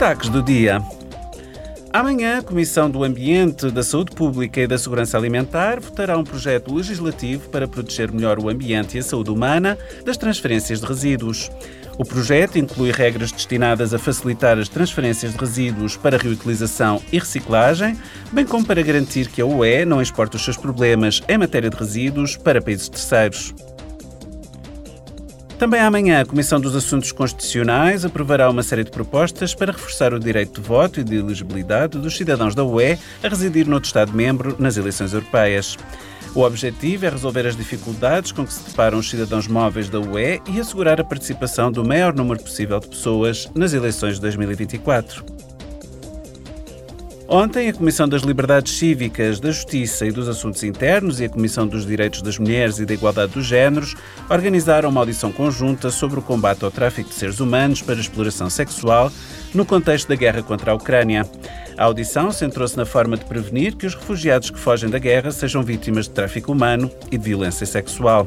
Destaques do dia. Amanhã, a Comissão do Ambiente, da Saúde Pública e da Segurança Alimentar votará um projeto legislativo para proteger melhor o ambiente e a saúde humana das transferências de resíduos. O projeto inclui regras destinadas a facilitar as transferências de resíduos para reutilização e reciclagem, bem como para garantir que a UE não exporte os seus problemas em matéria de resíduos para países terceiros. Também amanhã, a Comissão dos Assuntos Constitucionais aprovará uma série de propostas para reforçar o direito de voto e de elegibilidade dos cidadãos da UE a residir noutro Estado-membro nas eleições europeias. O objetivo é resolver as dificuldades com que se deparam os cidadãos móveis da UE e assegurar a participação do maior número possível de pessoas nas eleições de 2024. Ontem, a Comissão das Liberdades Cívicas, da Justiça e dos Assuntos Internos e a Comissão dos Direitos das Mulheres e da Igualdade dos Géneros organizaram uma audição conjunta sobre o combate ao tráfico de seres humanos para exploração sexual no contexto da guerra contra a Ucrânia. A audição centrou-se na forma de prevenir que os refugiados que fogem da guerra sejam vítimas de tráfico humano e de violência sexual.